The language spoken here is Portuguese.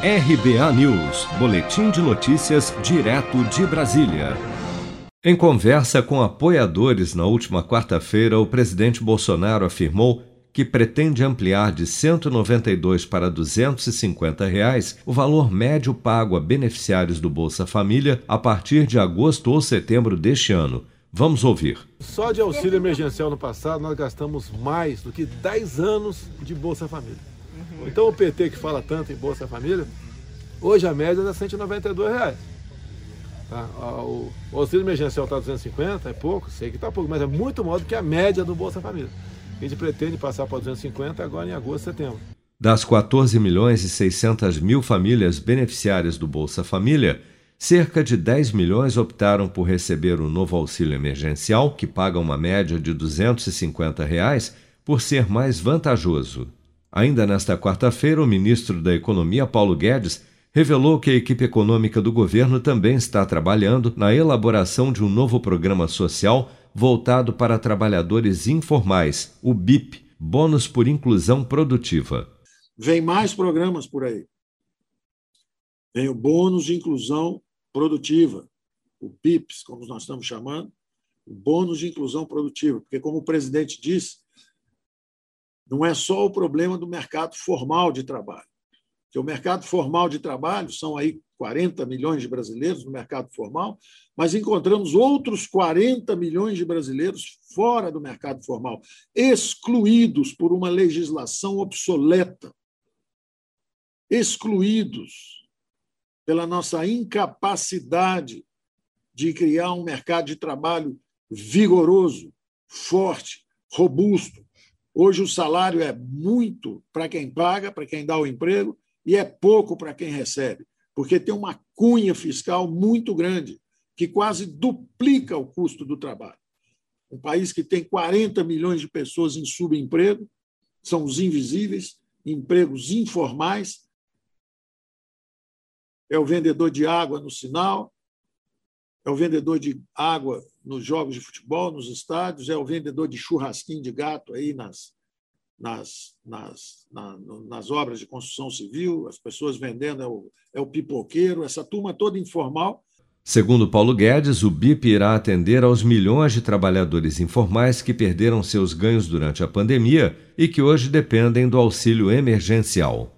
RBA News, Boletim de Notícias, direto de Brasília. Em conversa com apoiadores na última quarta-feira, o presidente Bolsonaro afirmou que pretende ampliar de R$ 192 para 250 reais o valor médio pago a beneficiários do Bolsa Família a partir de agosto ou setembro deste ano. Vamos ouvir. Só de auxílio emergencial no passado nós gastamos mais do que 10 anos de Bolsa Família. Uhum. Então o PT que fala tanto em Bolsa Família, hoje a média é 192 reais. Tá? O auxílio emergencial está 250, é pouco, sei que está pouco, mas é muito maior do que a média do Bolsa Família. A gente pretende passar para 250 agora em agosto, setembro. Das 14 milhões e 600 mil famílias beneficiárias do Bolsa Família, cerca de 10 milhões optaram por receber o novo auxílio emergencial, que paga uma média de 250 reais, por ser mais vantajoso. Ainda nesta quarta-feira, o ministro da Economia, Paulo Guedes, revelou que a equipe econômica do governo também está trabalhando na elaboração de um novo programa social voltado para trabalhadores informais, o BIP, Bônus por Inclusão Produtiva. Vem mais programas por aí. Vem o bônus de inclusão produtiva, o BIPs, como nós estamos chamando, o bônus de inclusão produtiva, porque, como o presidente disse, não é só o problema do mercado formal de trabalho. Que o mercado formal de trabalho são aí 40 milhões de brasileiros no mercado formal, mas encontramos outros 40 milhões de brasileiros fora do mercado formal, excluídos por uma legislação obsoleta, excluídos pela nossa incapacidade de criar um mercado de trabalho vigoroso, forte, robusto. Hoje o salário é muito para quem paga, para quem dá o emprego, e é pouco para quem recebe porque tem uma cunha fiscal muito grande, que quase duplica o custo do trabalho. Um país que tem 40 milhões de pessoas em subemprego, são os invisíveis, empregos informais. É o vendedor de água no sinal, é o vendedor de água nos jogos de futebol, nos estádios, é o vendedor de churrasquinho de gato aí nas, nas, nas, na, nas obras de construção civil, as pessoas vendendo é o, é o pipoqueiro, essa turma toda informal. Segundo Paulo Guedes, o BIP irá atender aos milhões de trabalhadores informais que perderam seus ganhos durante a pandemia e que hoje dependem do auxílio emergencial.